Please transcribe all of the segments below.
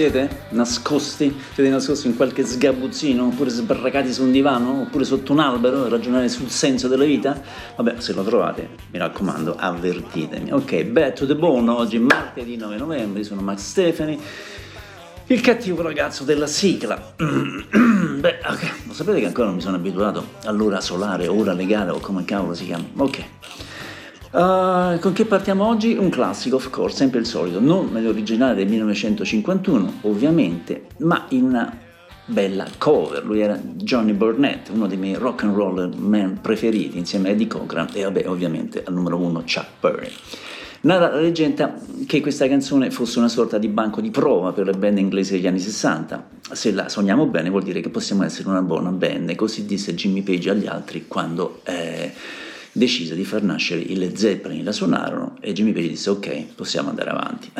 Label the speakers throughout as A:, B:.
A: Siete? Nascosti? Siete nascosti in qualche sgabuzzino? Oppure sbarracati su un divano? Oppure sotto un albero a ragionare sul senso della vita? Vabbè, se lo trovate, mi raccomando, avvertitemi. Ok, back to the bone, oggi martedì 9 novembre, sono Max Stefani, il cattivo ragazzo della sigla. Beh, ok, lo sapete che ancora non mi sono abituato all'ora solare, ora legale o come cavolo si chiama? Ok. Uh, con che partiamo oggi? Un classico, of course, sempre il solito, non nell'originale del 1951, ovviamente, ma in una bella cover. Lui era Johnny Burnett, uno dei miei rock and roll man preferiti, insieme a Eddie Cochran e vabbè, ovviamente al numero uno Chuck Berry. Narra la leggenda che questa canzone fosse una sorta di banco di prova per le band inglesi degli anni 60. Se la sogniamo bene vuol dire che possiamo essere una buona band, così disse Jimmy Page agli altri quando... Eh, decise di far nascere i Led Zeppelin, la suonarono e Jimmy Page disse ok, possiamo andare avanti.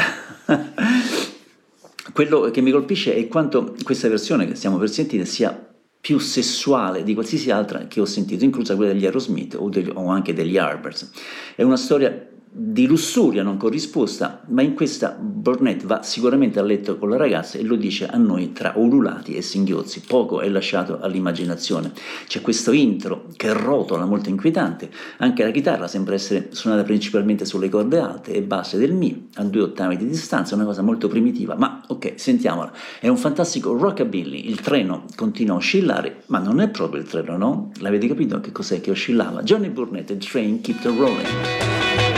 A: Quello che mi colpisce è quanto questa versione che stiamo per sentire sia più sessuale di qualsiasi altra che ho sentito, inclusa quella degli Aerosmith o, degli, o anche degli Arbers. È una storia di lussuria non corrisposta, ma in questa Burnett va sicuramente a letto con la ragazza e lo dice a noi tra ululati e singhiozzi, poco è lasciato all'immaginazione. C'è questo intro che rotola molto inquietante, anche la chitarra sembra essere suonata principalmente sulle corde alte e basse del Mi, a due ottavi di distanza, una cosa molto primitiva, ma ok, sentiamola. È un fantastico rockabilly, il treno continua a oscillare, ma non è proprio il treno, no? L'avete capito che cos'è che oscillava? Johnny Burnett, The Train Keep the Rolling.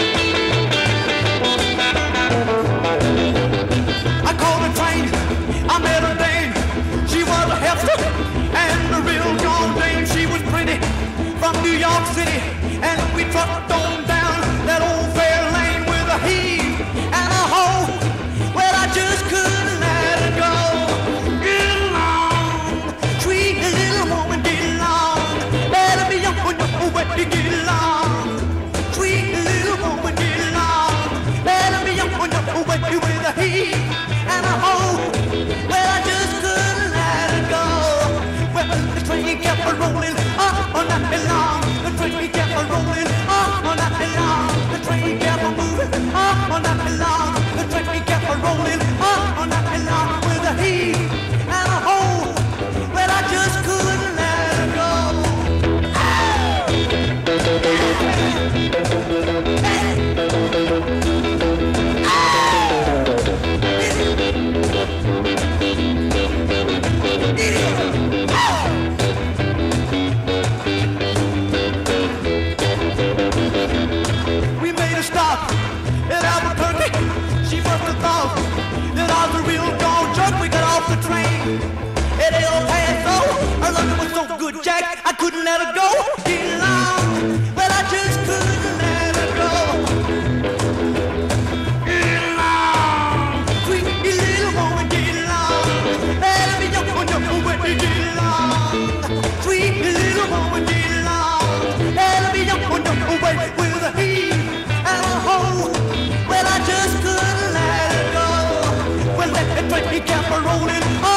B: Train kept rolling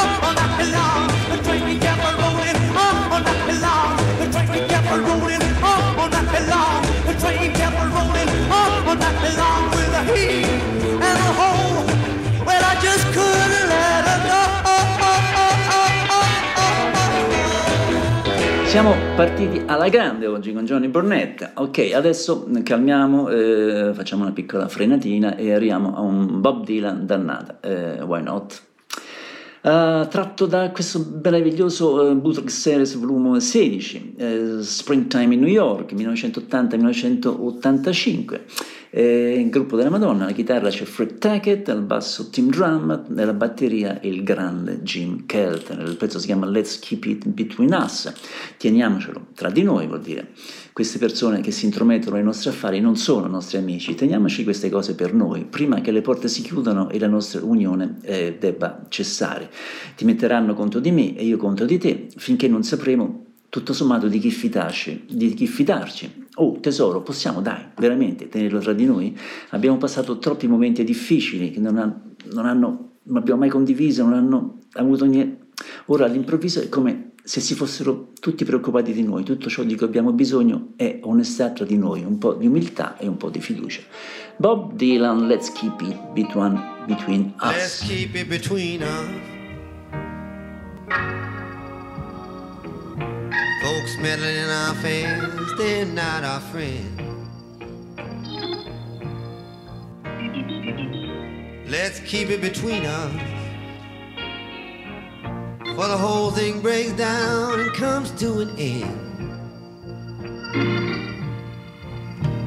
A: Siamo partiti alla grande oggi con Johnny Burnett. Ok, adesso calmiamo, eh, facciamo una piccola frenatina e arriviamo a un Bob Dylan dannata. Eh, why not? Uh, tratto da questo meraviglioso uh, Bootleg Series volume 16, eh, Springtime in New York, 1980-1985. Eh, il gruppo della Madonna, alla chitarra c'è Fred Tackett, al basso Tim Drum, nella batteria il grande Jim Kelton. Il pezzo si chiama Let's Keep It Between Us, teniamocelo tra di noi vuol dire. Queste persone che si intromettono nei nostri affari non sono nostri amici, teniamoci queste cose per noi, prima che le porte si chiudano e la nostra unione eh, debba cessare. Ti metteranno contro di me e io contro di te, finché non sapremo tutto sommato di chi fidarci, di chi fidarci. Oh tesoro, possiamo dai, veramente tenerlo tra di noi? Abbiamo passato troppi momenti difficili che non, ha- non hanno, non abbiamo mai condiviso, non hanno avuto niente. Ora all'improvviso è come se si fossero tutti preoccupati di noi, tutto ciò di cui abbiamo bisogno è onestà tra di noi, un po' di umiltà e un po' di fiducia. Bob Dylan, Let's Keep It Between, between
B: Let's
A: Us.
B: keep it between us. Folks meddling in our affairs, they're not our friends. Let's keep it between us. For the whole thing breaks down and comes to an end.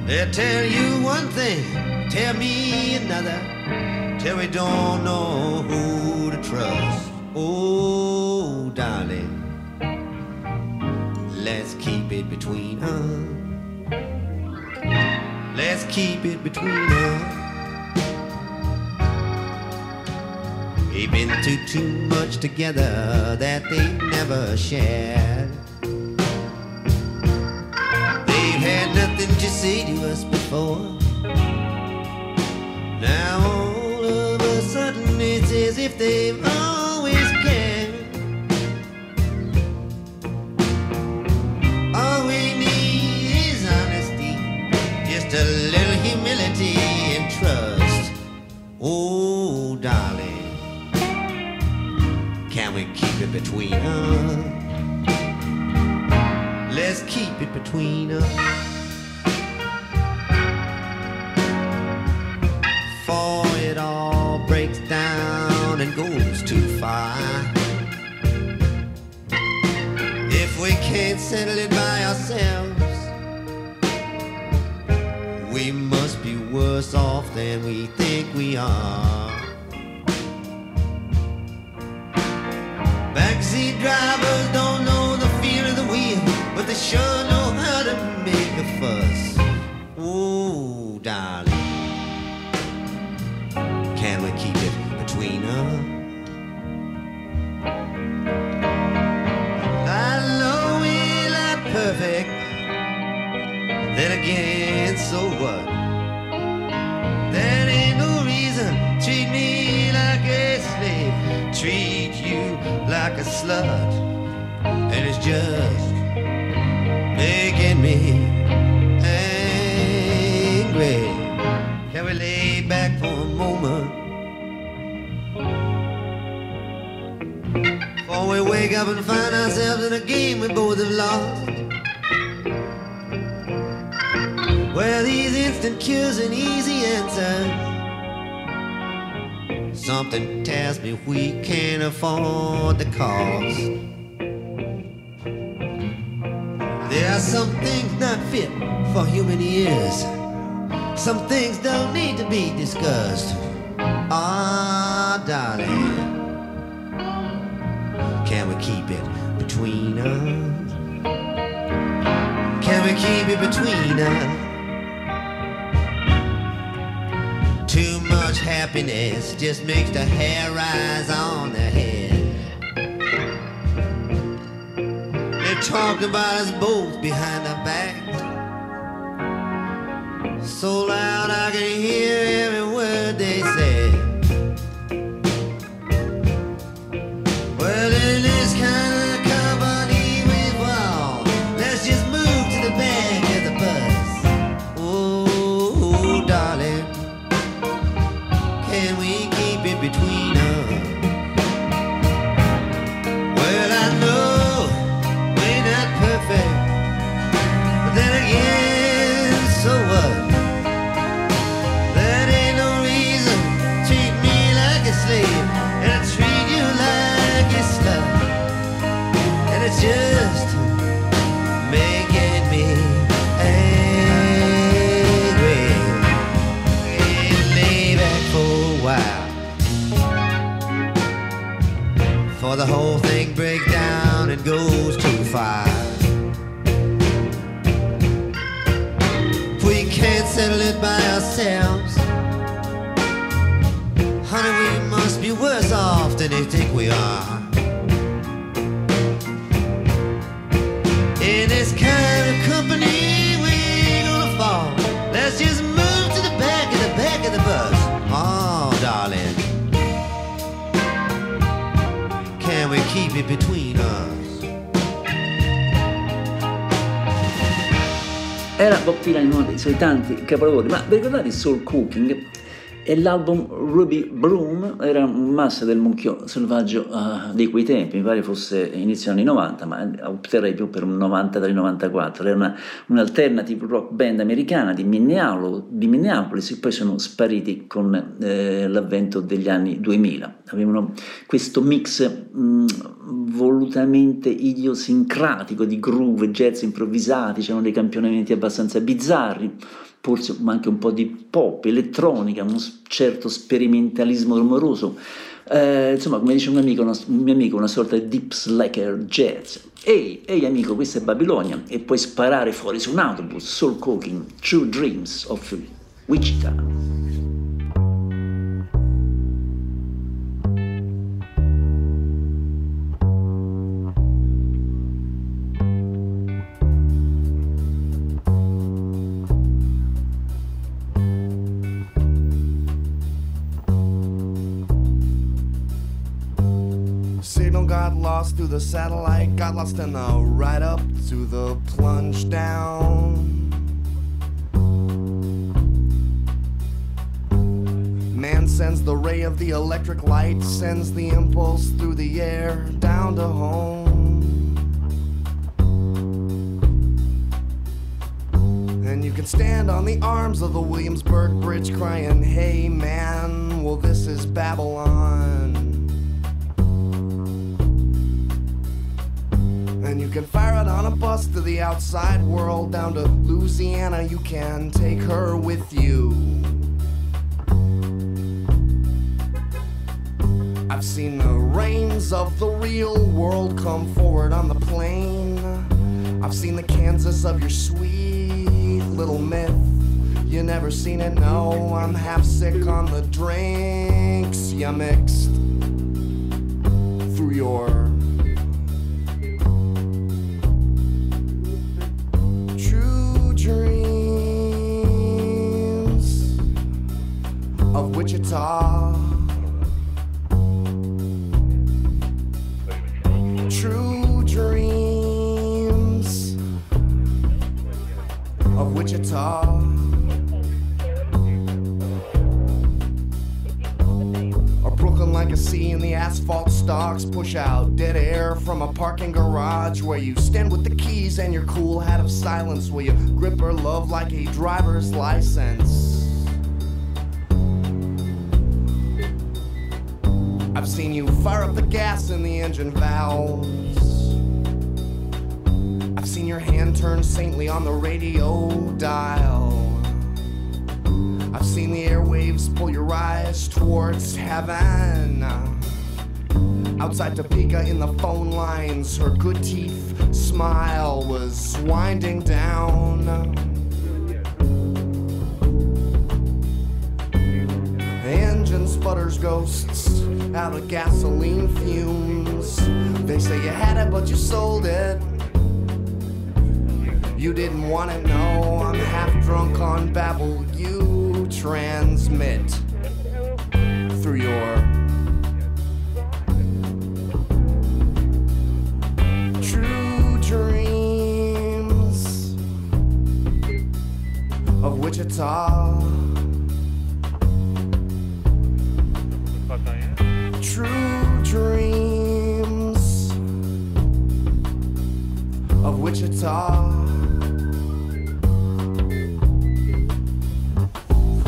B: They'll tell you one thing, tell me another, till we don't know who to trust. Oh, darling, it between us. Let's keep it between us. They've been through too much together that they never shared. They've had nothing to say to us before. Now all of a sudden it's as if they've always a little humility and trust. Oh, darling, can we keep it between us? Let's keep it between us. For it all breaks down and goes too far. If we can't settle it by ourselves, worse off than we think we are. Backseat drivers don't know the feel of the wheel, but they sure know how to make a fuss. Ooh, darling, like a slut. And it's just making me angry. Can we lay back for a moment? Before we wake up and find ourselves in a game we both have lost. Where these instant cures and easy answers. Something tells me we can't afford the cost. There are some things not fit for human ears. Some things don't need to be discussed. Ah, darling, can we keep it between us? Can we keep it between us? Too much happiness just makes the hair rise on the head. They talked about us both behind our backs. So loud I can hear every the whole thing breaks down and goes too far. We can't settle it by ourselves, honey, we must be worse off than they think we are. In this kind of company, between us?
A: Era Bob Dylan uno dei suoi tanti capolavori, ma vi ricordate Soul Cooking? E l'album Ruby Bloom era un massa del mucchio selvaggio uh, di quei tempi, mi pare fosse inizio anni 90, ma opterei più per un 93-94. Era una, un'alternative rock band americana di Minneapolis, di Minneapolis poi sono spariti con eh, l'avvento degli anni 2000. Avevano questo mix mh, volutamente idiosincratico di groove, jazz improvvisati, c'erano dei campionamenti abbastanza bizzarri forse anche un po' di pop, elettronica, un certo sperimentalismo rumoroso. Eh, insomma, come dice un, amico, un mio amico, una sorta di deep slacker jazz. Ehi, ehi amico, questa è Babilonia e puoi sparare fuori su un autobus, soul cooking, true dreams of Wichita.
C: Through the satellite, got lost in the ride up to the plunge down. Man sends the ray of the electric light, sends the impulse through the air down to home. And you can stand on the arms of the Williamsburg Bridge crying, Hey man, well, this is Babylon. Can fire it on a bus to the outside world, down to Louisiana. You can take her with you. I've seen the reins of the real world come forward on the plane. I've seen the Kansas of your sweet little myth. You never seen it, no. I'm half sick on the drinks you mixed through your silence where you grip her love like a driver's license. I've seen you fire up the gas in the engine valves. I've seen your hand turn saintly on the radio dial. I've seen the airwaves pull your eyes towards heaven. Outside Topeka in the phone lines, her good teeth smile was winding down. engine sputters ghosts out of gasoline fumes. They say you had it, but you sold it. You didn't want it, no. I'm half drunk on babble. You transmit through your Wichita. true dreams of Wichita.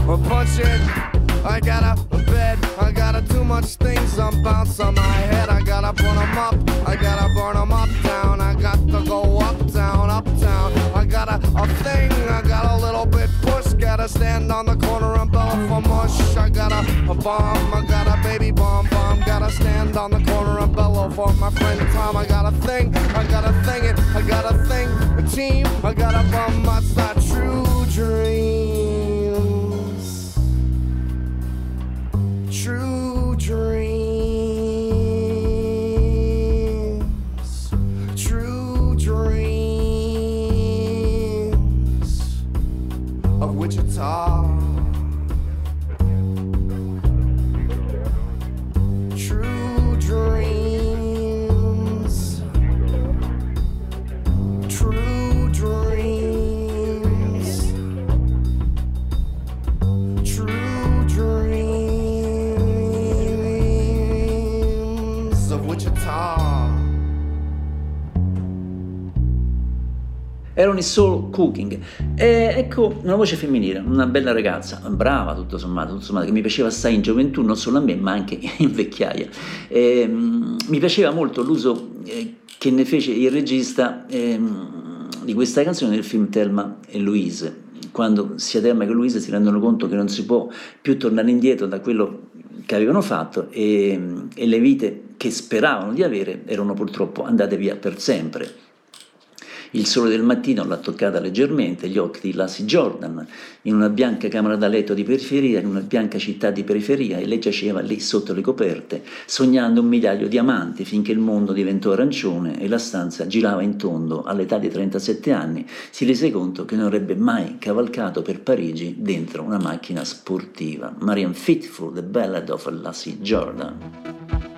C: We're punching. I got a bed. I got to too much things I'm bouncing on my head. I gotta burn them up. I gotta burn them up down. I got to go uptown, uptown. I got a, a thing. I got a little bit. Gotta stand on the corner and bell for mush. I got a, a bomb. I got a baby bomb bomb. Gotta stand on the corner and bellow for my friend Tom. I got a thing. I got a thing it. I got a thing. A team. I got a bum. That's not true dreams. True dreams. Of
A: erano i Soul Cooking. E ecco una voce femminile, una bella ragazza, brava tutto sommato, tutto sommato che mi piaceva assai in gioventù, non solo a me, ma anche in vecchiaia. E, mm, mi piaceva molto l'uso eh, che ne fece il regista ehm, di questa canzone nel film Thelma e Louise, quando sia Thelma che Louise si rendono conto che non si può più tornare indietro da quello che avevano fatto e, e le vite che speravano di avere erano purtroppo andate via per sempre. Il sole del mattino l'ha toccata leggermente, gli occhi di Lassie Jordan, in una bianca camera da letto di periferia, in una bianca città di periferia, e lei giaceva lì sotto le coperte, sognando un migliaio di amanti, finché il mondo diventò arancione e la stanza girava in tondo. All'età di 37 anni si rese conto che non avrebbe mai cavalcato per Parigi dentro una macchina sportiva. Marian Fitful, The Ballad of Lassie Jordan.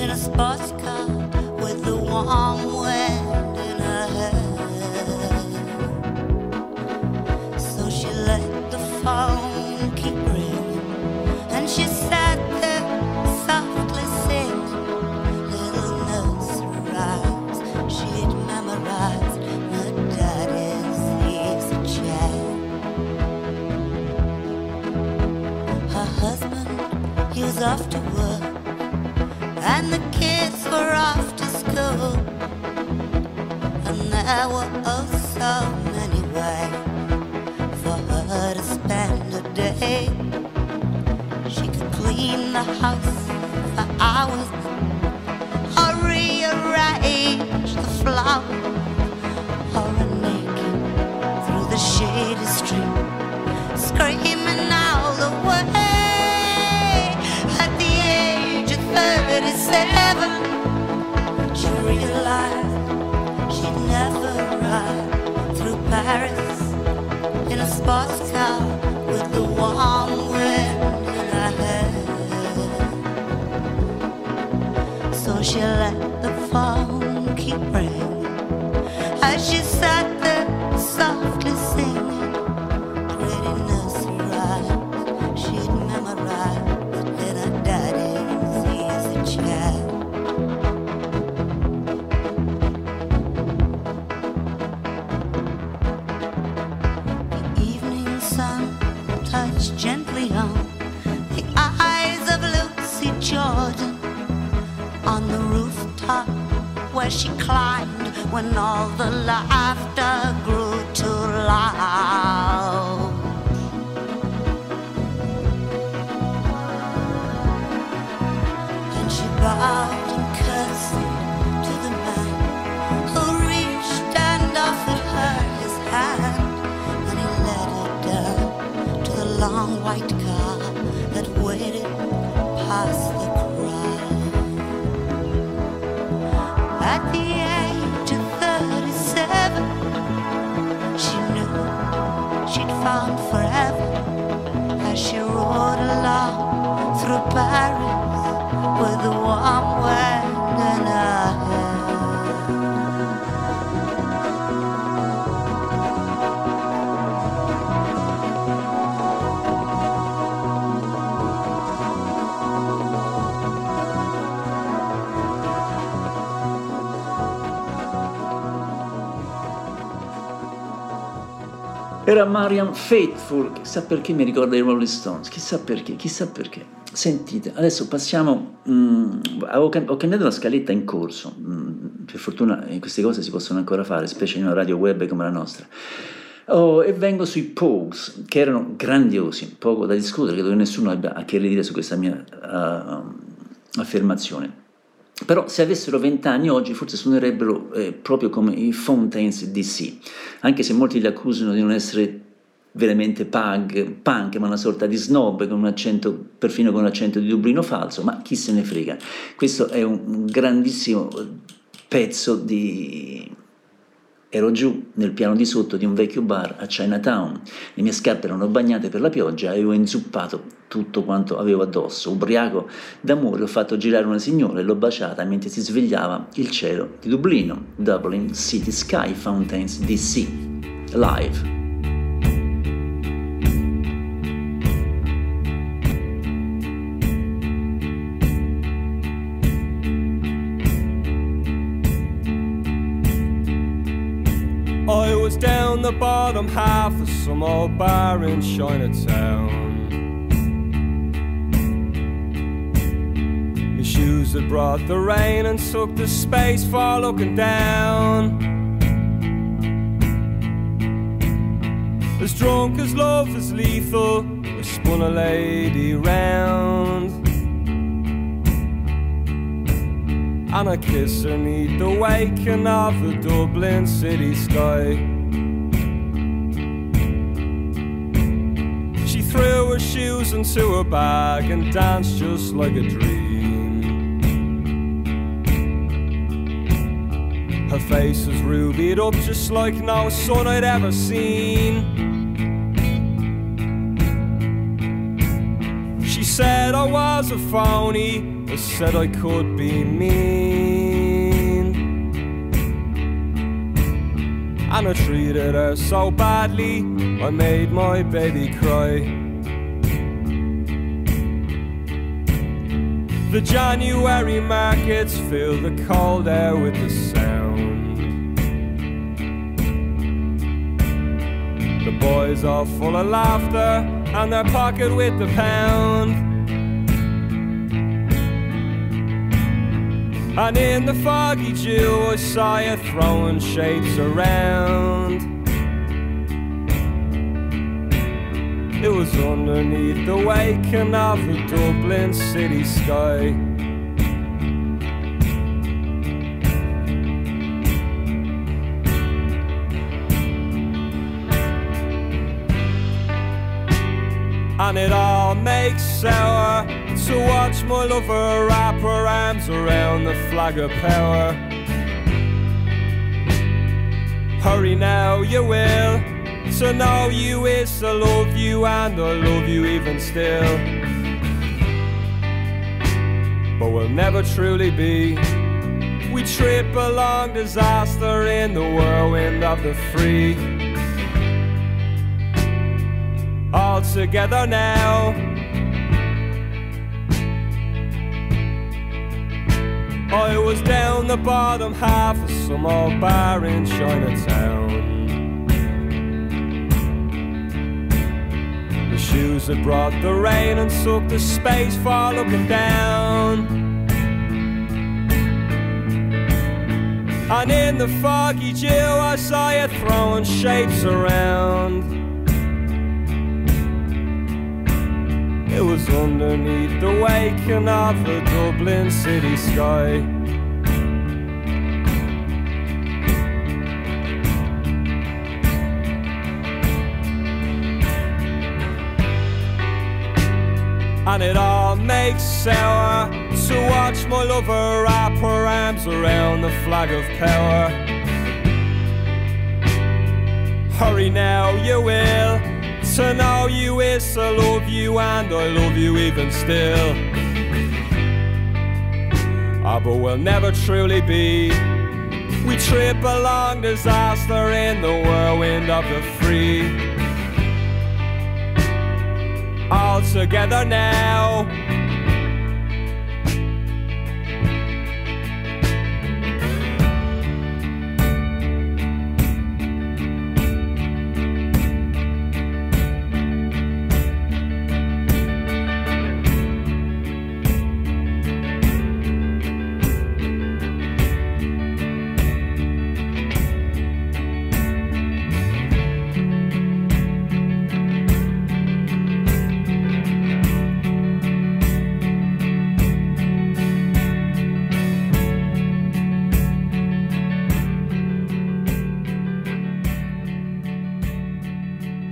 D: In a sports car with the warm wind in her hair. So she let the phone keep ringing, and she sat there softly singing little nursery rhymes she'd memorized her daddy's easy chair. Her husband, he was off to work, were oh so for her to spend a day. She could clean the house for hours. Or rearrange the flowers or run naked through the shady street, screaming all the way. At the age of 37, she she'd never ride through Paris in a sports car the laughter grew too loud. And she bowed and curtsied to the man who reached and offered her his hand, and he led her down to the long white forever. As she rode along through Paris with the warm wind in her
A: Era Marian Faithful, chissà perché mi ricorda i Rolling Stones, chissà perché, chissà perché. Sentite, adesso passiamo, mm, avevo cam- ho cambiato la scaletta in corso, mm, per fortuna queste cose si possono ancora fare, specie in una radio web come la nostra. Oh, e vengo sui Pogues, che erano grandiosi, poco da discutere, credo che nessuno abbia a che ridire su questa mia uh, affermazione. Però se avessero 20 anni oggi forse suonerebbero eh, proprio come i Fountains DC, anche se molti li accusano di non essere veramente punk, punk, ma una sorta di snob con un accento, perfino con un accento di Dublino falso, ma chi se ne frega. Questo è un grandissimo pezzo di... Ero giù nel piano di sotto di un vecchio bar a Chinatown, le mie scarpe erano bagnate per la pioggia e avevo inzuppato tutto quanto avevo addosso. Ubriaco d'amore ho fatto girare una signora e l'ho baciata mentre si svegliava il cielo di Dublino, Dublin City Sky Fountains DC, live.
E: The bottom half of some old bar in Chinatown. My shoes had brought the rain and took the space for looking down. As drunk as love is lethal, I spun a lady round. And I kiss her neath the waking of the Dublin city sky. Shoes into her bag and danced just like a dream. Her face was rubied up just like no sun I'd ever seen. She said I was a phony. I said I could be mean. And I treated her so badly, I made my baby cry. The January markets fill the cold air with the sound. The boys are full of laughter and their pocket with the pound. And in the foggy dew, I saw you throwing shapes around. It was underneath the waking of the Dublin city sky. And it all makes sour to watch my lover wrap her arms around the flag of power. Hurry now, you will. To know you is to love you, and I love you even still. But we'll never truly be. We trip along disaster in the whirlwind of the free. All together now. I was down the bottom half of some old bar in Chinatown. Shoes that brought the rain and soaked the space for looking down. And in the foggy dew, I saw you throwing shapes around. It was underneath the waking of the Dublin city sky. And it all makes sour to watch my lover wrap her arms around the flag of power. Hurry now, you will. To know you is to love you, and I love you even still. Ah, but we'll never truly be. We trip along disaster in the whirlwind of the free. All together now.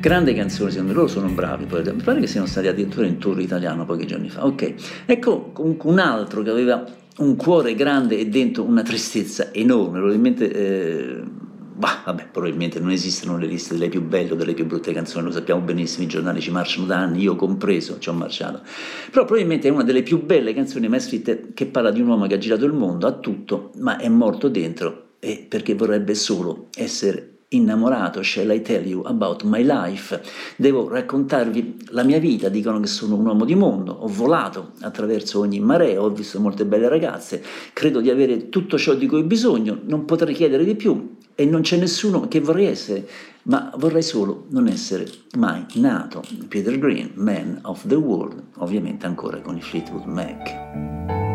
A: Grande canzone, secondo loro sono bravi. Poi. Mi pare che siano stati addirittura in tour italiano pochi giorni fa. Ok, ecco un altro che aveva un cuore grande e dentro una tristezza enorme, probabilmente... Eh, bah, vabbè, probabilmente non esistono le liste delle più belle o delle più brutte canzoni, lo sappiamo benissimo, i giornali ci marciano da anni, io compreso ci ho marciato. Però probabilmente è una delle più belle canzoni mai scritte che parla di un uomo che ha girato il mondo, ha tutto, ma è morto dentro e perché vorrebbe solo essere innamorato, shall I tell you about my life? Devo raccontarvi la mia vita, dicono che sono un uomo di mondo, ho volato attraverso ogni marea, ho visto molte belle ragazze, credo di avere tutto ciò di cui ho bisogno, non potrei chiedere di più e non c'è nessuno che vorrei essere, ma vorrei solo non essere mai nato. Peter Green, Man of the World, ovviamente ancora con i Fleetwood Mac.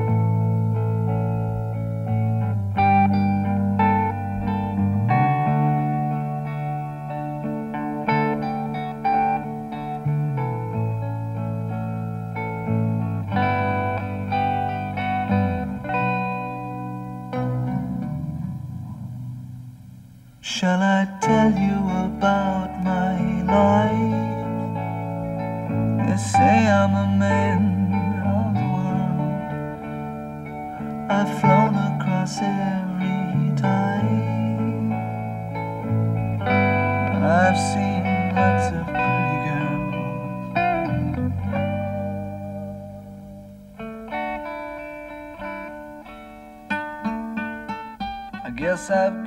F: I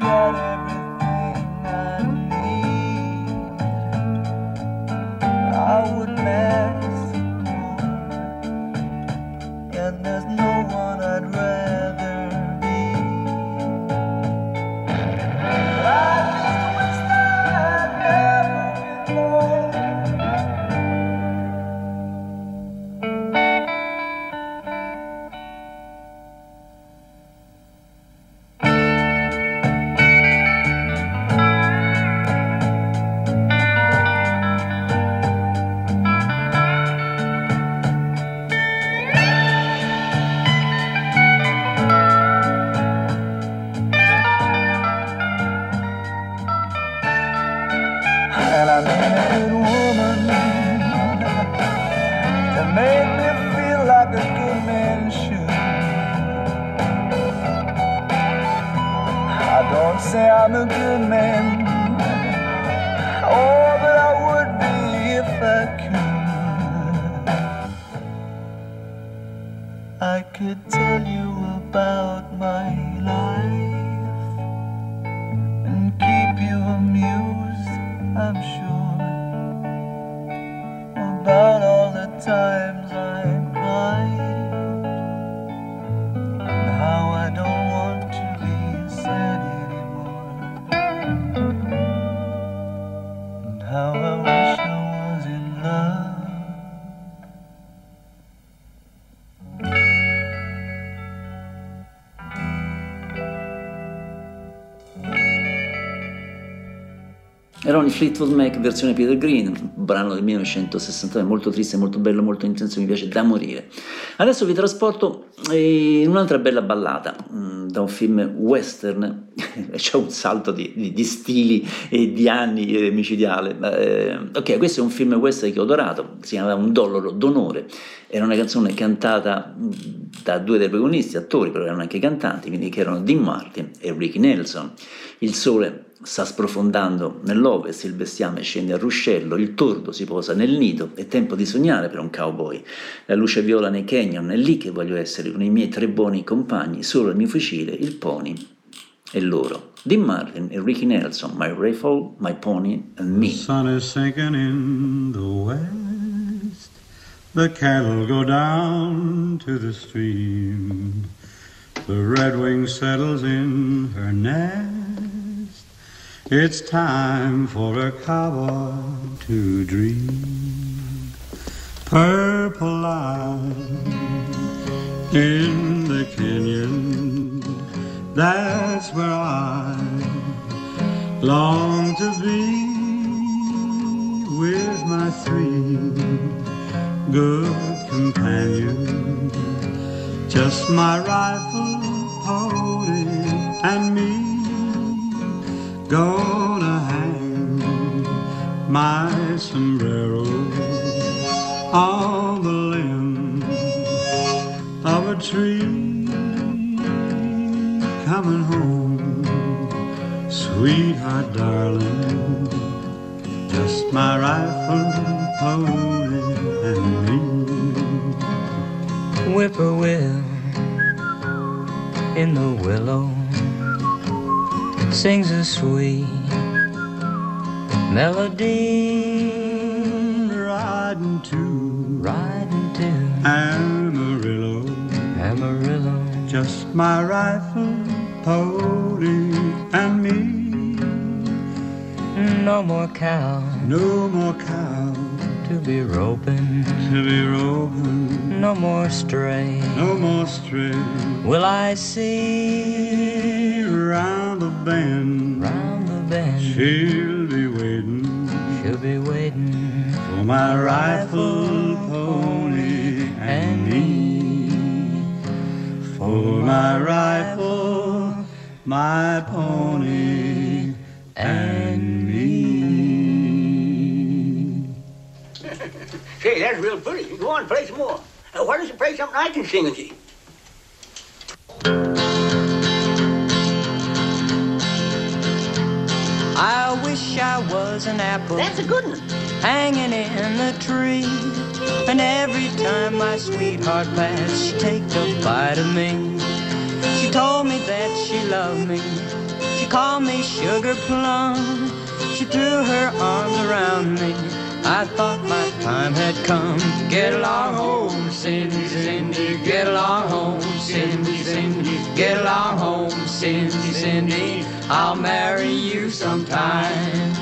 F: amused, I'm sure,
A: Erano i Fleetwood Mac versione Peter Green, brano del 1969, molto triste, molto bello, molto intenso, mi piace da morire. Adesso vi trasporto eh, in un'altra bella ballata, mm, da un film western, c'è un salto di, di- di stili e di anni eh, micidiale. Eh, ok, questo è un film western che ho adorato, si chiama Un dollaro d'onore, era una canzone cantata mm, da due dei protagonisti, attori, però erano anche cantanti, quindi che erano Dean Martin e Ricky Nelson. Il sole sta sprofondando nell'ovest, il bestiame scende al ruscello, il tordo si posa nel nido, è tempo di sognare per un cowboy. La luce viola nei canyon, è lì che voglio essere con i miei tre buoni compagni, solo il mio fucile, il pony e loro. Dean Martin e Ricky Nelson, My Rifle, My Pony and Me.
G: The sun is sinking in the west. The cattle go down to the stream. The redwing settles in her nest. It's time for a cowboy to dream. Purple light in the canyon. That's where I long to be with my three good companions. Just my rifle, pony, and me. Gonna hang my sombrero on the limb of a tree coming home, sweetheart, darling, just my rifle, pony, and me.
H: whippoorwill in the willow sings a sweet melody.
G: Riding to
H: riding to
G: Amarillo,
H: Amarillo.
G: Just my rifle, pony, and me.
H: no more cow.
G: No more cow.
H: To be roping.
G: To be roving,
H: no more stray.
G: No more stray.
H: will I see
G: Round bend,
H: round the bend
G: she'll be waiting
H: she'll be waiting
G: for my rifle, pony, and me. For my rifle, my pony, and me.
I: Say, that's real pretty. Go on, play some more. Uh, why don't you play something I can sing with you?
H: I wish I was an apple
I: That's a good one.
H: hanging in the tree. And every time my sweetheart passed, she'd take a bite of me. She told me that she loved me. She called me sugar plum. She threw her arms around me. I thought my time had come. Get along home, Cindy, Cindy. Get along home, Cindy, Cindy. Get along home, Cindy, Cindy. I'll marry you sometime.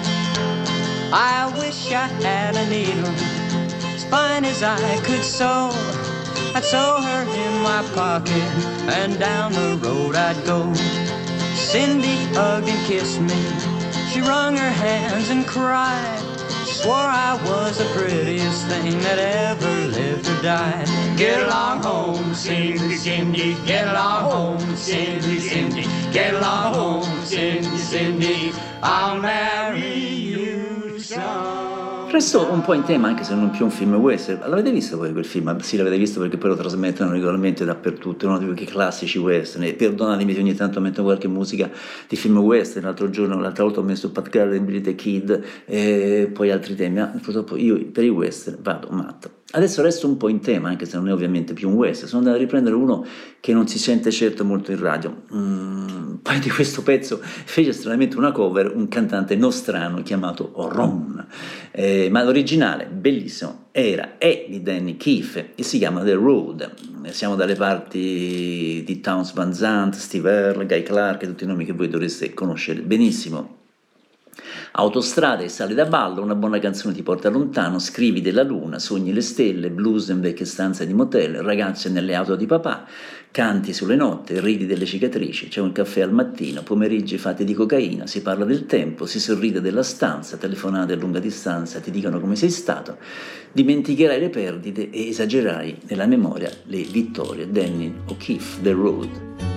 H: I wish I had a needle as fine as I could sew. I'd sew her in my pocket and down the road I'd go. Cindy hugged and kissed me. She wrung her hands and cried. Swore I was the prettiest thing that ever lived or died. Get along home, Cindy, Cindy. Get along home, Cindy, Cindy. Get along home, Cindy, Cindy. I'll marry you some.
A: Resto un po' in tema, anche se non più un film western. L'avete visto voi quel film? Sì, l'avete visto perché poi lo trasmettono regolarmente dappertutto, uno di quei classici western. E perdonatemi se ogni tanto metto qualche musica di film western. L'altro giorno, l'altra volta ho messo Pat Garrett, Billy the Kid e poi altri temi. Ma purtroppo io per i western vado matto. Adesso resto un po' in tema, anche se non è ovviamente più un western. Sono andato a riprendere uno che non si sente certo molto in radio. Mm, poi di questo pezzo fece stranamente una cover un cantante nostrano chiamato Ron. Eh, ma l'originale, bellissimo, era è di Danny Keefe e si chiama The Road. Siamo dalle parti di Towns Van Zandt, Steve Earle, Guy Clark tutti i nomi che voi dovreste conoscere benissimo. Autostrade e sale da ballo, una buona canzone ti porta lontano, scrivi della luna, sogni le stelle, blues in vecchie stanze di motel, ragazze nelle auto di papà, canti sulle notte, ridi delle cicatrici, c'è un caffè al mattino, pomeriggi fatti di cocaina, si parla del tempo, si sorride della stanza, telefonate a lunga distanza, ti dicono come sei stato, dimenticherai le perdite e esagererai nella memoria le vittorie. Danny O'Keefe, The Road.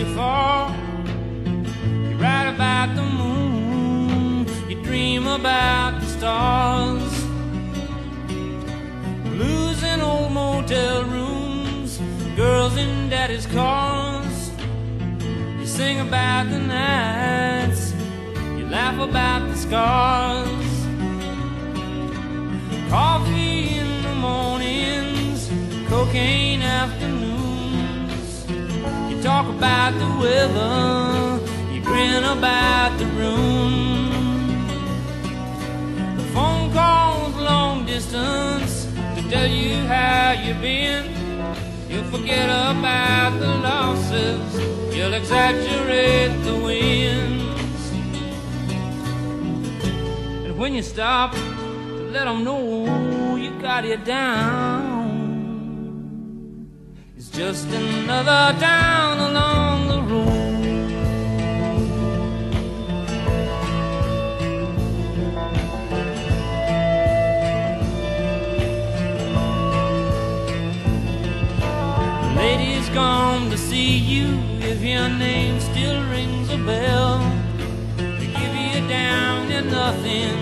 J: You far. You write about the moon, you dream about the stars. In old motel rooms, girls in daddy's cars. You sing about the nights, you laugh about the scars. About the weather, you grin about the room. The phone calls long distance to tell you how you've been. You'll forget about the losses, you'll exaggerate the wins. And when you stop to let them know you got it down. It's just another down along if your name still rings a bell. They give you down to nothing,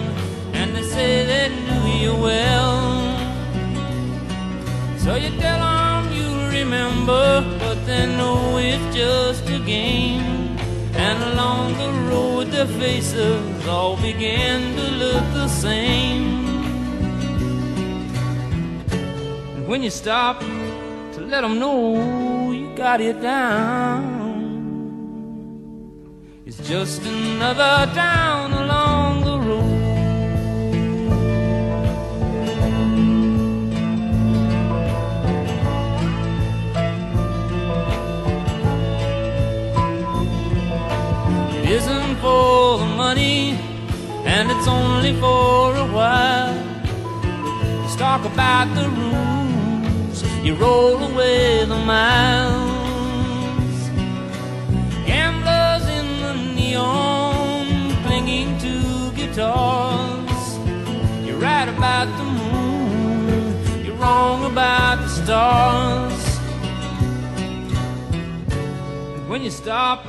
J: and they say they knew you well. So you tell them you remember, but they know it's just a game. And along the road, their faces all begin to look the same. And when you stop to let them know you got it down. Just another down along the road. It isn't for the money, and it's only for a while. Let's talk about the rooms. You roll away the miles. You're right about the moon. You're wrong about the stars. And when you stop,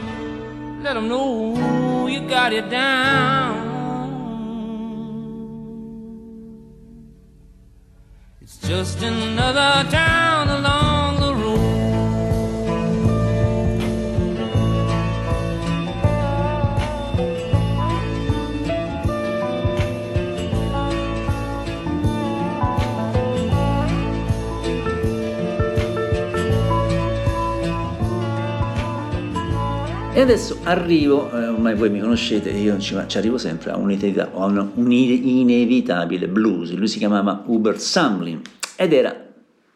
J: let them know you got it down. It's just another town along
K: E adesso arrivo, eh, ormai voi mi conoscete, io ci, ci arrivo sempre a un'inevita- a una- un inevitabile blues. Lui si chiamava Hubert Sumlin ed era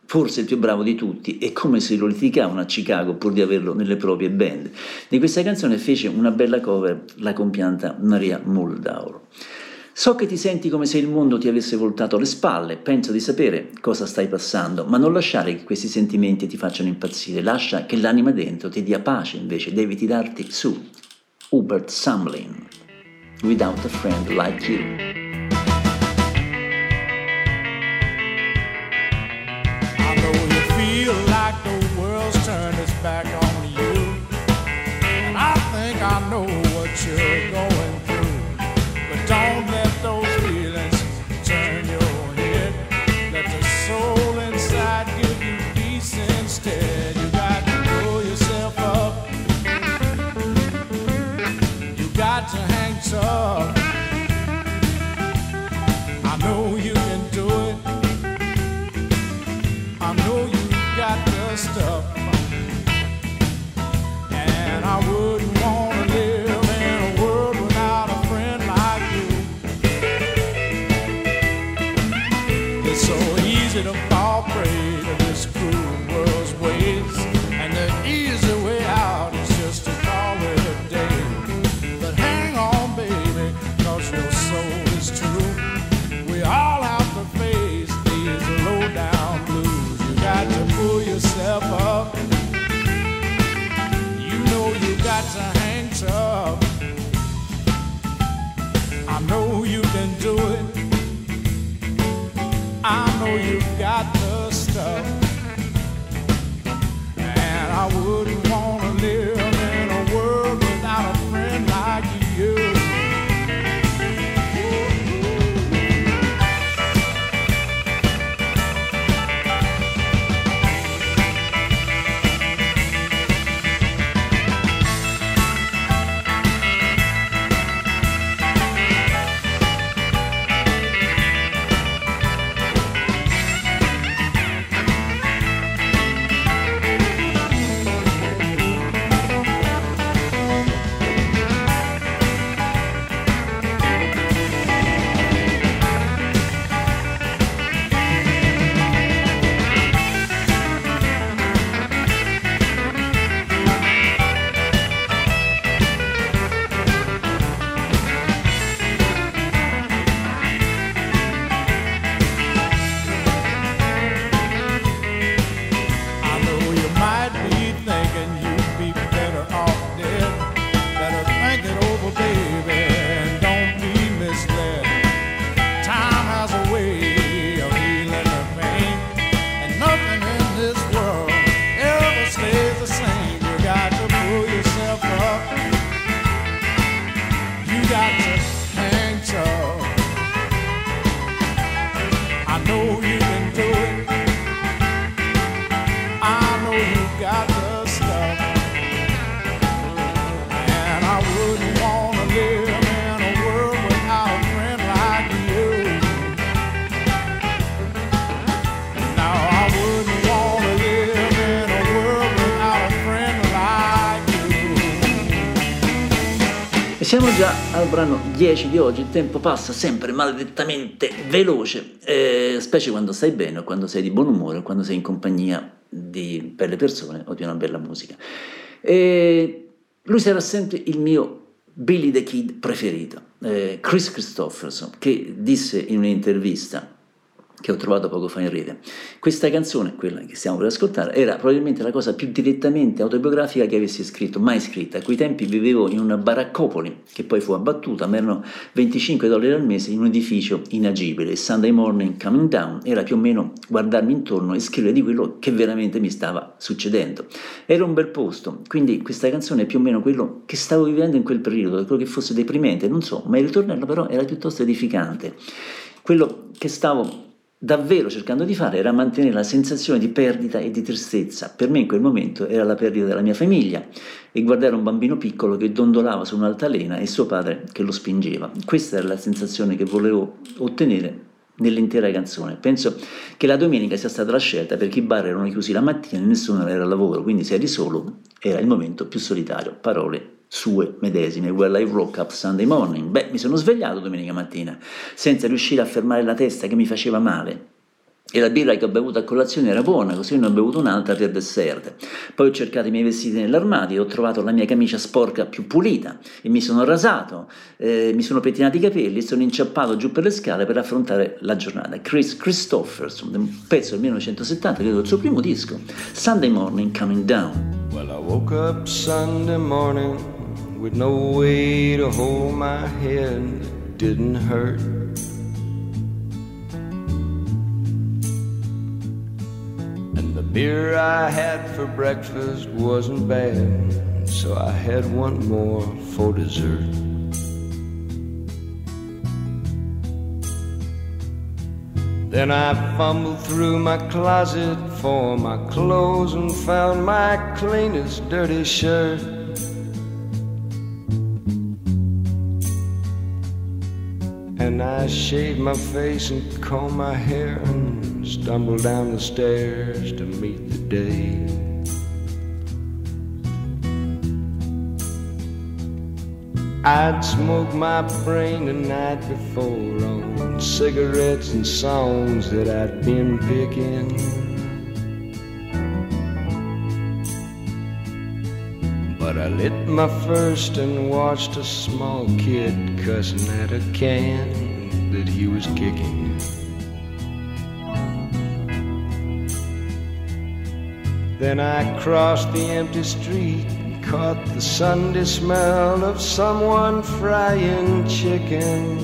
K: forse il più bravo di tutti e come se lo litigavano a Chicago pur di averlo nelle proprie band. Di questa canzone fece una bella cover la compianta Maria Muldaur. So che ti senti come se il mondo ti avesse voltato le spalle, penso di sapere cosa stai passando, ma non lasciare che questi sentimenti ti facciano impazzire, lascia che l'anima dentro ti dia pace invece, devi tirarti su. Hubert Sumlin, Without a Friend Like You.
A: Siamo già al brano 10 di oggi, il tempo passa sempre maledettamente veloce, eh, specie quando stai bene o quando sei di buon umore o quando sei in compagnia di belle persone o di una bella musica. E lui sarà sempre il mio Billy the Kid preferito, eh, Chris Christopherson, che disse in un'intervista che ho trovato poco fa in rete. Questa canzone, quella che stiamo per ascoltare, era probabilmente la cosa più direttamente autobiografica che avessi scritto, mai scritta. A quei tempi vivevo in una baraccopoli, che poi fu abbattuta, ma erano 25 dollari al mese in un edificio inagibile. Il Sunday Morning Coming Down era più o meno guardarmi intorno e scrivere di quello che veramente mi stava succedendo. Era un bel posto, quindi questa canzone è più o meno quello che stavo vivendo in quel periodo, quello che fosse deprimente, non so, ma il ritornello però era piuttosto edificante. Quello che stavo davvero cercando di fare era mantenere la sensazione di perdita e di tristezza. Per me in quel momento era la perdita della mia famiglia e guardare un bambino piccolo che dondolava su un'altalena e suo padre che lo spingeva. Questa era la sensazione che volevo ottenere nell'intera canzone. Penso che la domenica sia stata la scelta perché i bar erano chiusi la mattina e nessuno era al lavoro, quindi se eri solo era il momento più solitario. Parole sue medesime. Well, I woke up Sunday morning. Beh, mi sono svegliato domenica mattina senza riuscire a fermare la testa che mi faceva male. E la birra che ho bevuto a colazione era buona, così ne ho bevuto un'altra per dessert. Poi ho cercato i miei vestiti nell'armadio, ho trovato la mia camicia sporca più pulita e mi sono rasato, eh, mi sono pettinato i capelli e sono inciappato giù per le scale per affrontare la giornata. Chris Christopherson, un pezzo del 1970, credo il suo primo disco, Sunday Morning Coming Down.
L: Well, I woke up Sunday morning with no way to hold my head. It didn't hurt. And the beer I had for breakfast wasn't bad, so I had one more for dessert. Then I fumbled through my closet for my clothes and found my cleanest dirty shirt. And I shaved my face and combed my hair and stumbled down the stairs to meet the day. I'd smoked my brain the night before on cigarettes and songs that I'd been picking. Lit my first and watched a small kid cussing at a can that he was kicking. Then I crossed the empty street and caught the Sunday smell of someone frying chicken.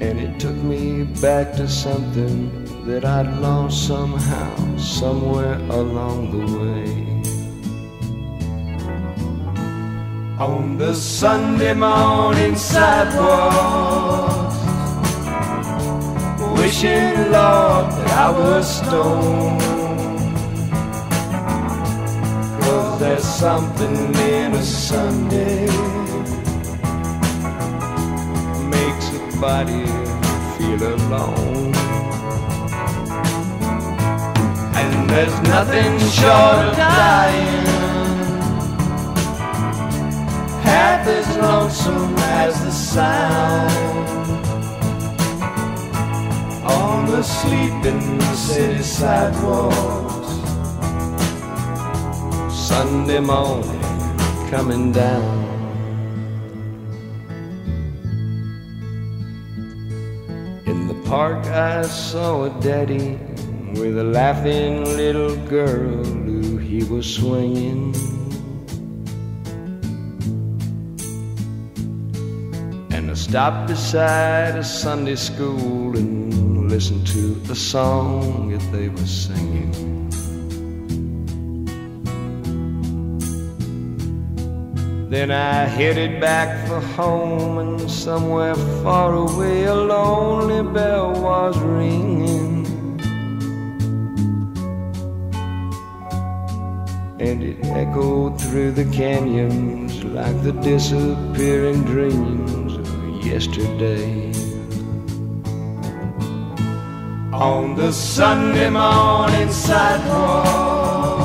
L: And it took me back to something that I'd lost somehow, somewhere along the way. On the Sunday morning sidewalk, wishing, Lord, that I was stoned. Cause there's something in a Sunday makes a body feel alone. There's nothing short of dying half as lonesome as the sound on the sleeping city sidewalks. Sunday morning coming down. In the park, I saw a daddy with a laughing little girl who he was swinging. And I stopped beside a Sunday school and listened to a song that they were singing. Then I headed back for home, and somewhere far away a lonely bell was ringing. Echoed through the canyons like the disappearing dreams of yesterday. On the Sunday morning sidewalk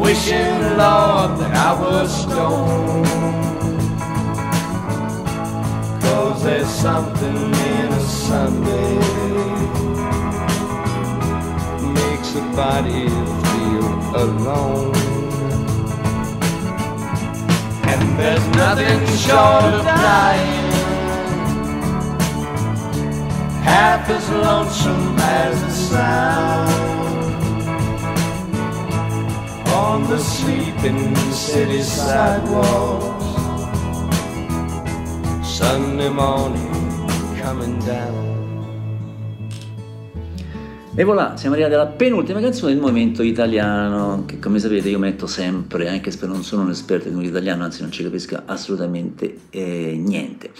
L: wishing, Lord, that I was stoned. Cause there's something in a Sunday makes a body alone. And there's nothing short of dying half as lonesome as the sound on the sleeping city sidewalks. Sunday morning coming down.
A: E voilà, siamo arrivati alla penultima canzone del movimento italiano, che come sapete io metto sempre, anche se non sono un esperto di musica italiana, anzi non ci capisco assolutamente eh, niente.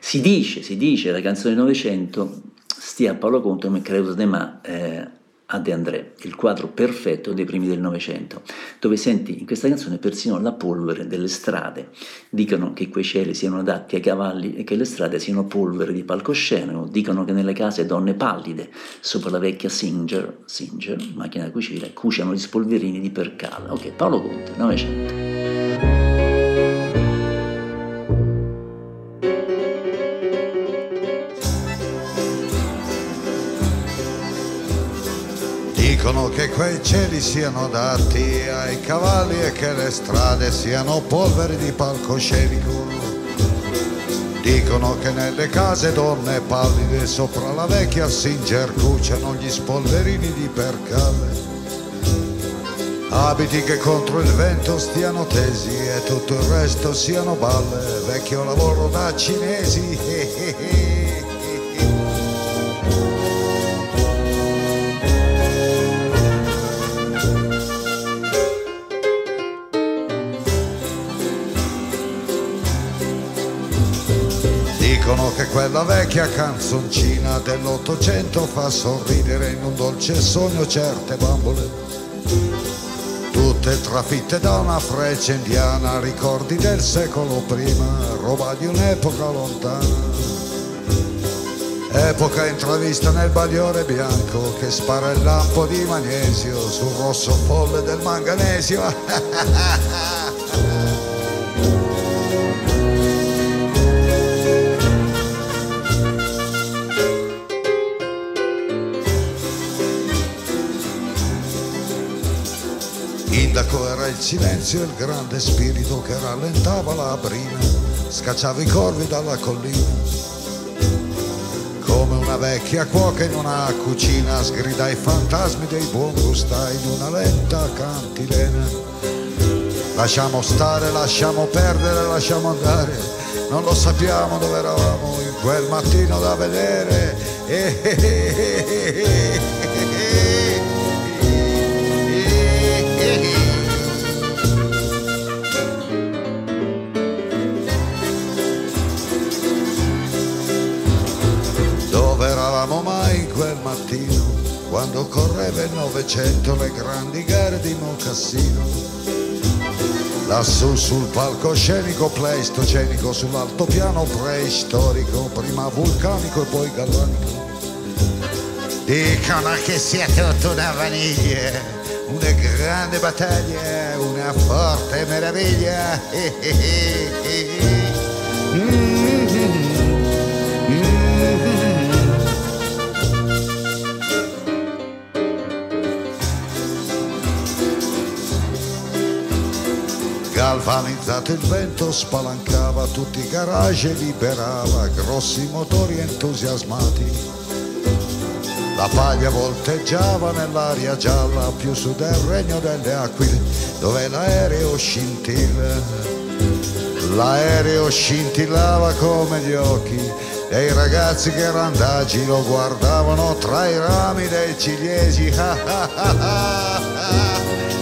A: Si dice, si dice, la canzone del Novecento stia a Paolo Conte come credo de ma eh, a De André, il quadro perfetto dei primi del Novecento, dove senti in questa canzone persino la polvere delle strade. Dicono che quei cieli siano adatti ai cavalli e che le strade siano polvere di palcoscenico, dicono che nelle case donne pallide, sopra la vecchia Singer, Singer, macchina da cucire, cuciano gli spolverini di percale. Ok, Paolo Conte, Novecento.
M: Che quei cieli siano adatti ai cavalli e che le strade siano polveri di palcoscenico. Dicono che nelle case donne pallide sopra la vecchia Singer cuciano gli spolverini di percale. Abiti che contro il vento stiano tesi e tutto il resto siano balle, vecchio lavoro da cinesi. Dicono che quella vecchia canzoncina dell'Ottocento fa sorridere in un dolce sogno certe bambole. Tutte trafitte da una freccia indiana, ricordi del secolo prima, roba di un'epoca lontana. Epoca intravista nel bagliore bianco che spara il lampo di magnesio sul rosso folle del manganesio. Il silenzio e il grande spirito che rallentava la brina, scacciava i corvi dalla collina. Come una vecchia cuoca in una cucina sgrida i fantasmi dei buon gustai in una lenta cantilena. Lasciamo stare, lasciamo perdere, lasciamo andare, non lo sappiamo dove eravamo in quel mattino da vedere. Eh, eh, eh, eh, eh, eh. Quando correva il Novecento le grandi gare di Moncassino? Lassù sul palcoscenico pleistocenico, sull'altopiano preistorico, prima vulcanico e poi galvanico. Dicono che sia tutta una vaniglia, una grande battaglia, una forte meraviglia. Galvanizzato il vento spalancava tutti i garage e liberava grossi motori entusiasmati. La paglia volteggiava nell'aria gialla più su del regno delle aquile dove l'aereo scintilla. L'aereo scintillava come gli occhi dei ragazzi che randaggi lo guardavano tra i rami dei ciliegi.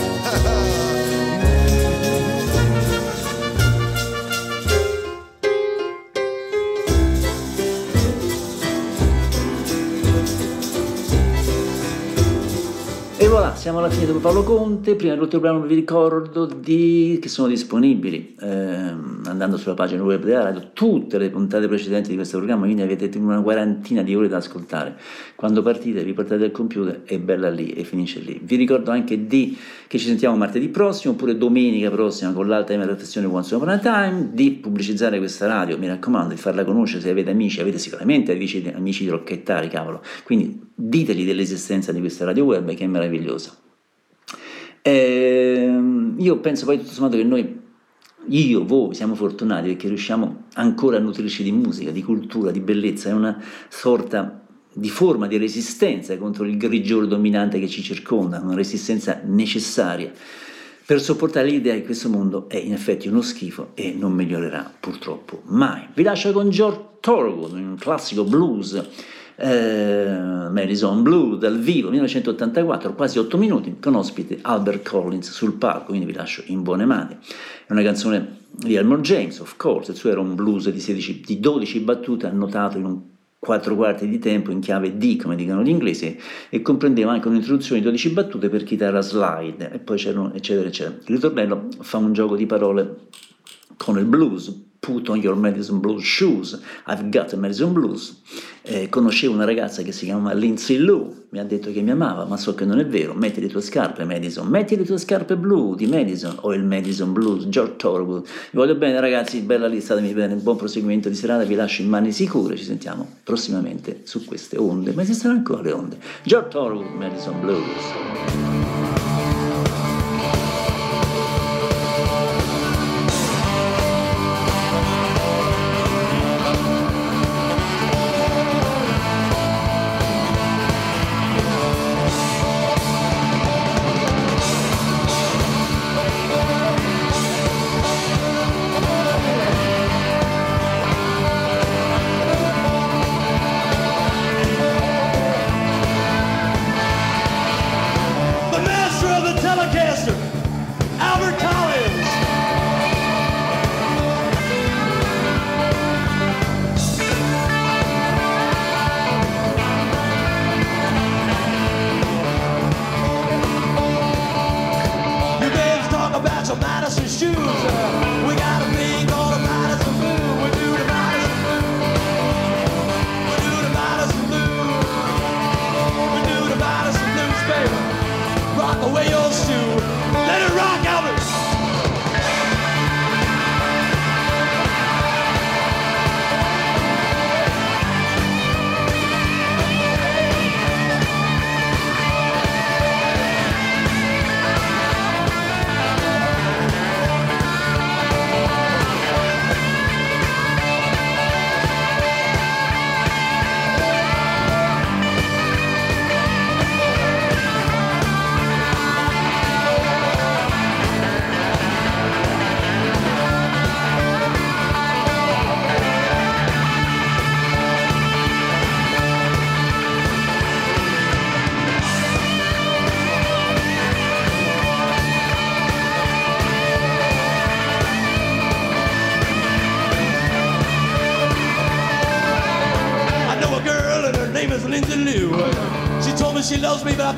A: siamo alla fine di Paolo Conte. Prima dell'ultimo brano vi ricordo di- che sono disponibili ehm, andando sulla pagina web della radio tutte le puntate precedenti di questo programma, quindi avete una quarantina di ore da ascoltare. Quando partite, vi portate il computer, è bella lì e finisce lì. Vi ricordo anche di che ci sentiamo martedì prossimo oppure domenica prossima con l'alta trasmissione Once Upon a Time, di pubblicizzare questa radio, mi raccomando, di farla conoscere se avete amici, avete sicuramente amici, amici di rocchettari, cavolo. Quindi diteli dell'esistenza di questa radio web che è meravigliosa. Ehm, io penso poi tutto sommato che noi, io, voi, siamo fortunati perché riusciamo ancora a nutrirci di musica, di cultura, di bellezza, è una sorta di forma di resistenza contro il grigiore dominante che ci circonda, una resistenza necessaria per sopportare l'idea che questo mondo è in effetti uno schifo e non migliorerà purtroppo mai. Vi lascio con George Thorogood, un classico blues eh, Madison Blue dal vivo 1984, quasi 8 minuti, con ospite Albert Collins sul palco, quindi vi lascio in buone mani. È una canzone di Elmore James, of course, il suo era un blues di, 16, di 12 battute annotato in un 4 quarti di tempo in chiave D, come dicono gli inglesi, e comprendeva anche un'introduzione di 12 battute per chitarra slide, e poi c'erano eccetera eccetera. Il ritornello fa un gioco di parole con il blues, Put on your Madison Blues shoes, I've got a Madison Blues. Eh, conoscevo una ragazza che si chiama Lindsay Lou, mi ha detto che mi amava, ma so che non è vero. Metti le tue scarpe, Madison, metti le tue scarpe blu di Madison o il Madison Blues, George Thorogood. Vi voglio bene, ragazzi, bella lì, statemi bene, buon proseguimento di serata, vi lascio in mani sicure. Ci sentiamo prossimamente su queste onde, ma esistono ancora le onde. George Thorogood, Madison Blues.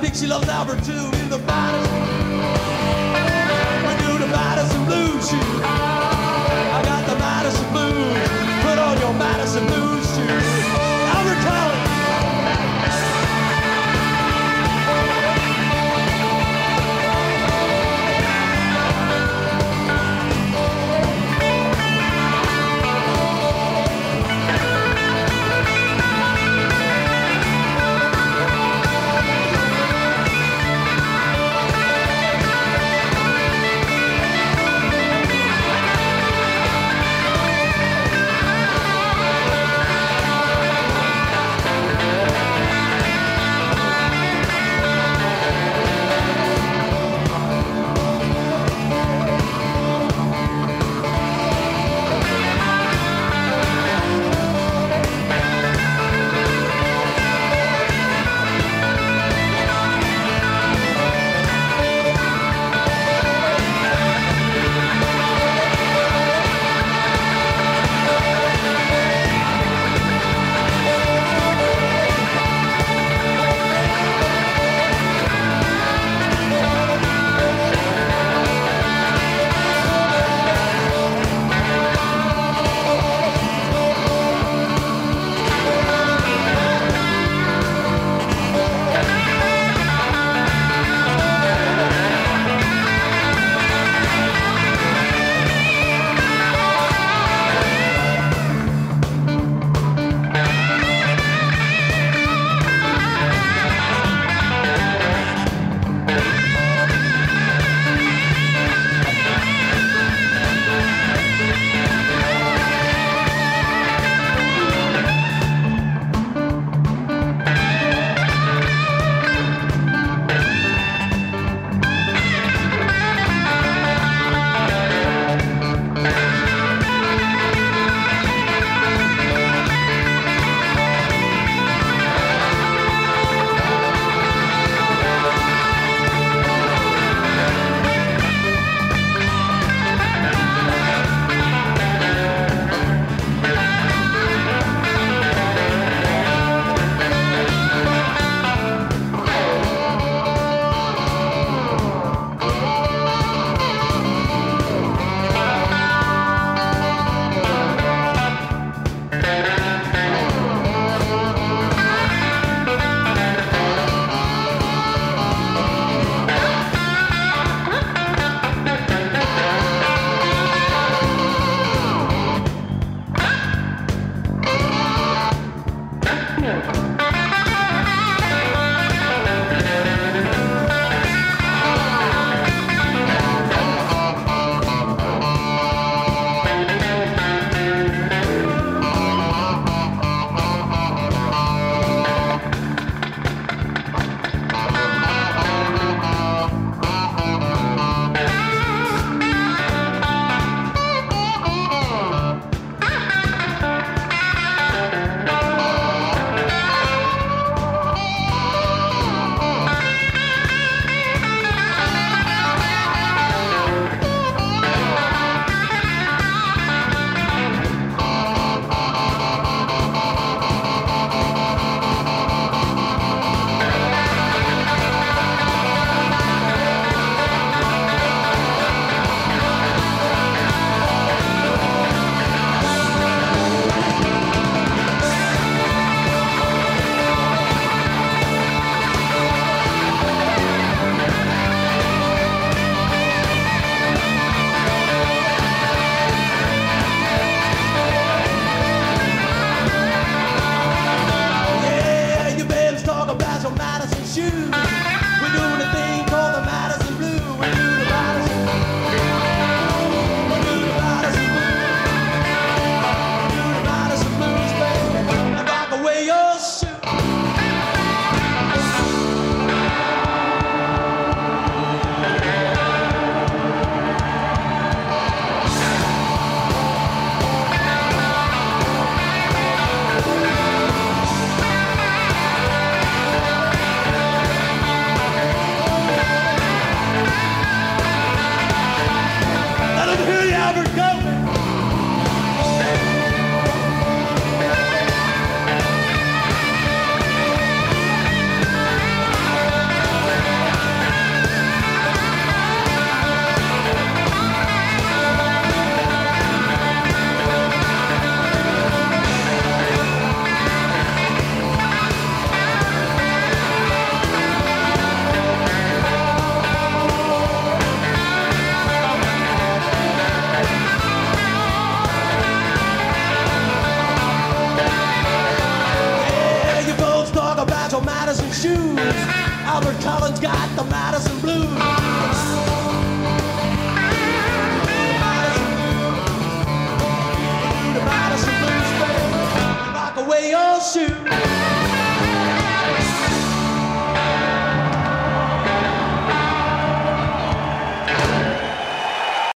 B: Think she loves Albert too.